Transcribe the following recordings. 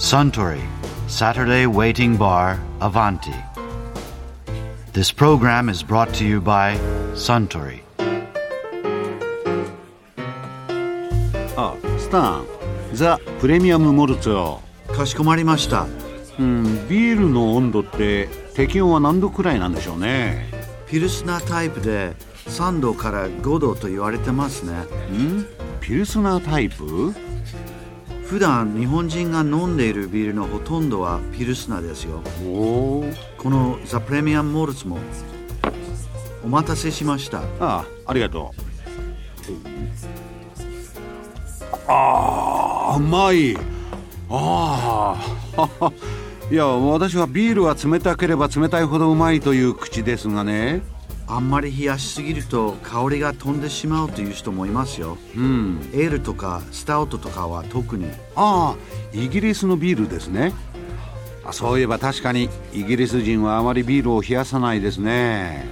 Suntory Saturday Waiting Bar Avanti. This program is brought to you by Suntory. あスタンザ・プレミアム・モルツをかしこまりましたうんビールの温度って適温は何度くらいなんでしょうねピルスナータイプで3度から5度と言われてますねんピルスナータイプ普段日本人が飲んでいるビールのほとんどはピルスナーですよ。このザ・プレミアム・モルツもお待たせしました。ああありがとう。ああうまい。ああ いや私はビールは冷たければ冷たいほどうまいという口ですがね。あんまり冷やしすぎると香りが飛んでしまうという人もいますよ。うん。エールとかスタウトとかは特に。ああイギリスのビールですね。あそういえば確かにイギリス人はあまりビールを冷やさないですね。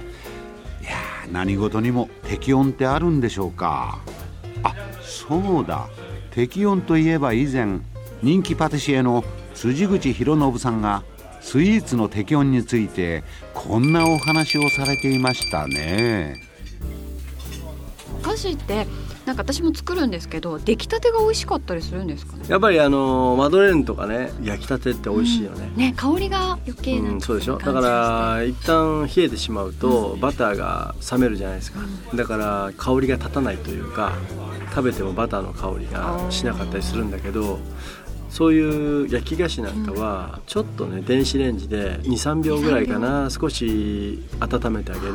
いやー何事にも適温ってあるんでしょうか。あそうだ。適温といえば以前人気パティシエの辻口博信さんがスイーツの適温についてこんなお話をされていましたね。お菓子ってなんか私も作るんですけど出来たてが美味しかったりするんですかね？やっぱりあのマドレーヌとかね焼きたてって美味しいよね、ね香りが余計なうんん、そうでしょ？だから一旦冷えてしまうと、バターが冷めるじゃないですか、だから香りが立たないというか食べてもバターの香りがしなかったりするんだけどそういう焼き菓子なんかはちょっとね電子レンジで23秒ぐらいかな少し温めてあげる。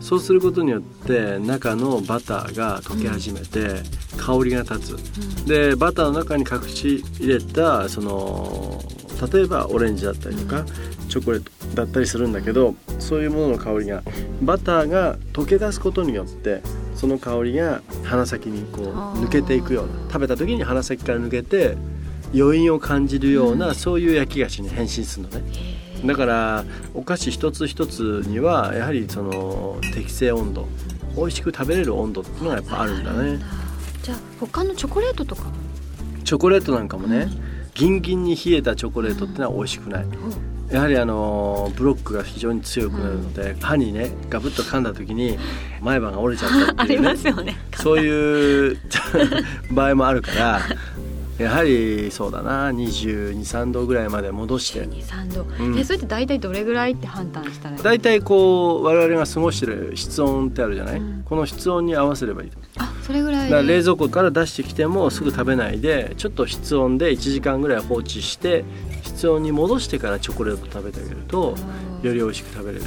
そうすることによって中のバターが溶け始めて香りが立つ、でバターの中に隠し入れたその例えばオレンジだったりとかチョコレートだったりするんだけどそういうものの香りがバターが溶け出すことによってその香りが鼻先にこう抜けていくような。食べた時に鼻先から抜けて余韻を感じるような、そういう焼き菓子に変身するのね。だからお菓子一つ一つにはやはりその適正温度美味しく食べれる温度っていうのがやっぱあるんだね。じゃあ他のチョコレートとかもチョコレートなんかもねギンギンに冷えたチョコレートってのは美味しくない。やはりあのブロックが非常に強くなるので、歯にねガブッと噛んだ時に前歯が折れちゃったっていうね。ますよね。そういう 場合もあるからやはりそうだな。223度ぐらいまで戻して。23度、うん。えそれって大体どれぐらいって判断したらいい大体こう我々が過ごしてる室温ってあるじゃない、うん。この室温に合わせればいいあそれぐらい冷蔵庫から出してきてもすぐ食べないでちょっと室温で1時間ぐらい放置して室温に戻してからチョコレート食べてあげるとより美味しく食べれる。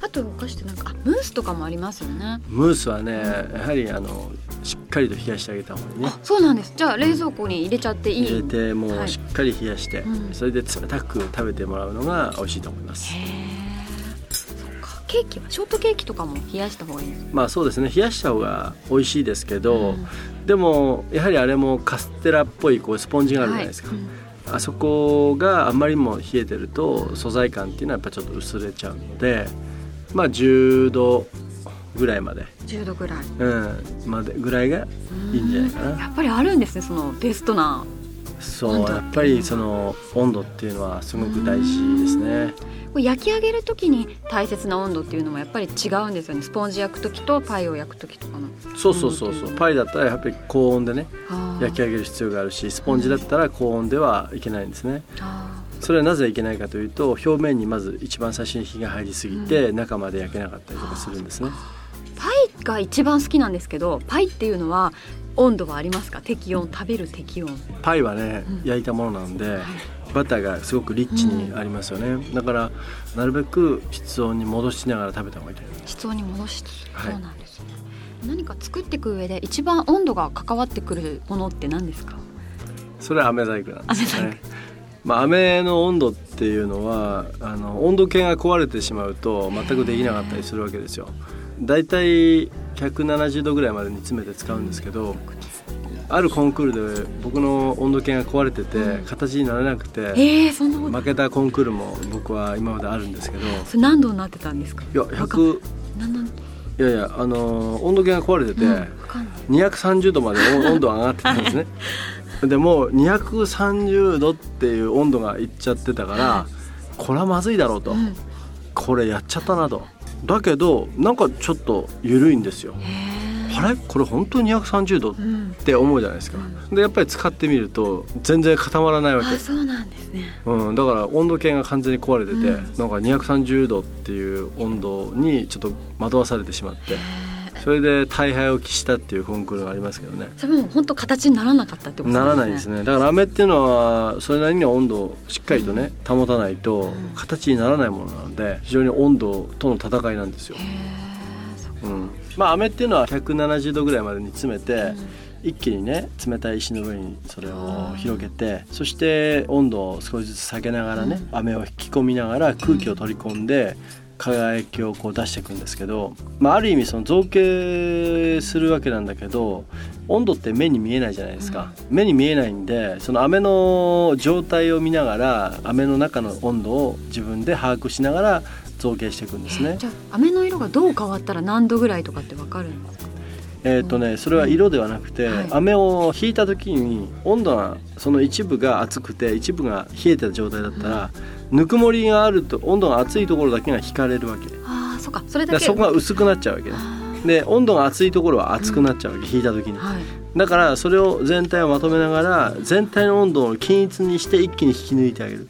あとお菓子ってなんかあムースとかもありますよね。ムースはねやはりあのかりと冷やしてあげた方がいいね。あそうなんです。じゃあ冷蔵庫に入れちゃっていい？入れてもはい。うしっかり冷やして、うん。それで冷たく食べてもらうのが美味しいと思います。ケーキはショートケーキとかも冷やした方がいいですまあそうですね。冷やした方が美味しいですけど、うん。でもやはりあれもカステラっぽいこうスポンジがあるじゃないですか、はい。うん。あそこがあんまりにも冷えてると素材感っていうのはやっぱちょっと薄れちゃうのでまあ10度ぐらいまで、10度ぐらい。うん、までぐらいがいいんじゃないかな。やっぱりあるんですねそのベストな。そうやっぱりその温度っていうのはすごく大事ですね。焼き上げる時に大切な温度っていうのはやっぱり違うんですよね。スポンジ焼く時とパイを焼く時とかの。そうそうそうそう。パイだったらやっぱり高温でね焼き上げる必要があるしスポンジだったら高温ではいけないんですね。あそれはなぜいけないかというと表面にまず一番最初に火が入りすぎて中まで焼けなかったりとかするんですねが一番好きなんですけどパイっていうのは温度はありますか？適温食べる適温。パイはねうん。焼いたものなんでバターがすごくリッチにありますよね。だからなるべく室温に戻しながら食べた方がいいと思います。室温に戻して、はい。そうなんですね。何か作っていく上で一番温度が関わってくるものって何ですか？それは飴細工なんです飴ねまあ、飴の温度っていうのはあの温度計が壊れてしまうと全くできなかったりするわけですよだいたい170度ぐらいまで煮詰めて使うんですけどあるコンクールで僕の温度計が壊れてて形にならなくて負けたコンクールも僕は今まであるんですけど。いそれ何度になってたんですか？や100なんなんいやいやあの温度計が壊れてて、うんわかんない。230度まで温温度が上がってたんですね。でも230度っていう温度がいっちゃってたから、これはまずいだろうと、うん。これやっちゃったなとだけどなんかちょっと緩いんですよ。へあれ？これ本当に230度って思うじゃないですか、でやっぱり使ってみると全然固まらないわけ。あそうなんですね。うん、だから温度計が完全に壊れてて、うん。なんか230度っていう温度にちょっと惑わされてしまって それで大敗を喫したっていうコンクールがありますけどね。それも本当形にならなかったってことならないですね。ねだから飴っていうのはそれなりに温度をしっかりとね保たないと形にならないものなので非常に温度との戦いなんですよ、うん、まあ飴っていうのは170度ぐらいまでに詰めて、一気にね冷たい石の上にそれを広げてそして温度を少しずつ下げながらね、飴を引き込みながら空気を取り込んで輝きをこう出していくんですけど、まあ、ある意味その造形するわけなんだけど温度って目に見えないじゃないですか、目に見えないんでその飴の状態を見ながら飴の中の温度を自分で把握しながら造形していくんですね。じゃあ飴の色がどう変わったら何度ぐらいとかってわかるんですか？えーとね、それは色ではなくて、はい。飴を引いた時に温度がその一部が熱くて一部が冷えてた状態だったら、ぬくもりがあると温度が熱いところだけが引かれるわけ。ああそっか。それそこが薄くなっちゃうわけで温度が熱いところは熱くなっちゃうわけ、引いた時に。だからそれを全体をまとめながら全体の温度を均一にして一気に引き抜いてあげる。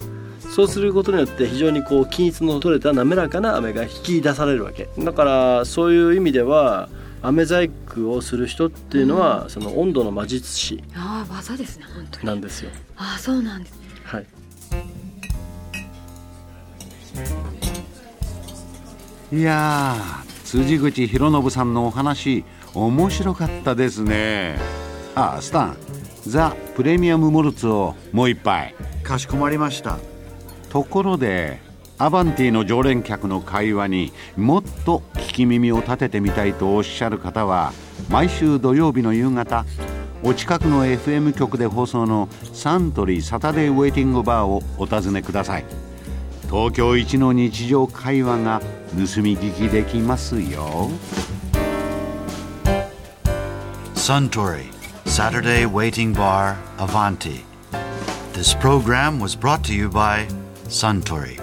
そうすることによって非常にこう均一の取れた滑らかな飴が引き出されるわけ。だからそういう意味では飴細工をする人っていうのは、その温度の魔術師ああ技ですね本当に。なんですよ。ああそうなんですね。はい。いやー辻口博信さんのお話面白かったですね。あスタンザ・プレミアム・モルツをもう一杯。かしこまりました。ところでアバンティの常連客の会話にもっと聞き耳を立ててみたいとおっしゃる方は毎週土曜日の夕方お近くの FM 局で放送のサントリーサタデーウェイティングバーをお尋ねください東京一の日常会話が盗み聞きできますよ Suntory Saturday Waiting Bar Avanti. This program was brought to you by Suntory.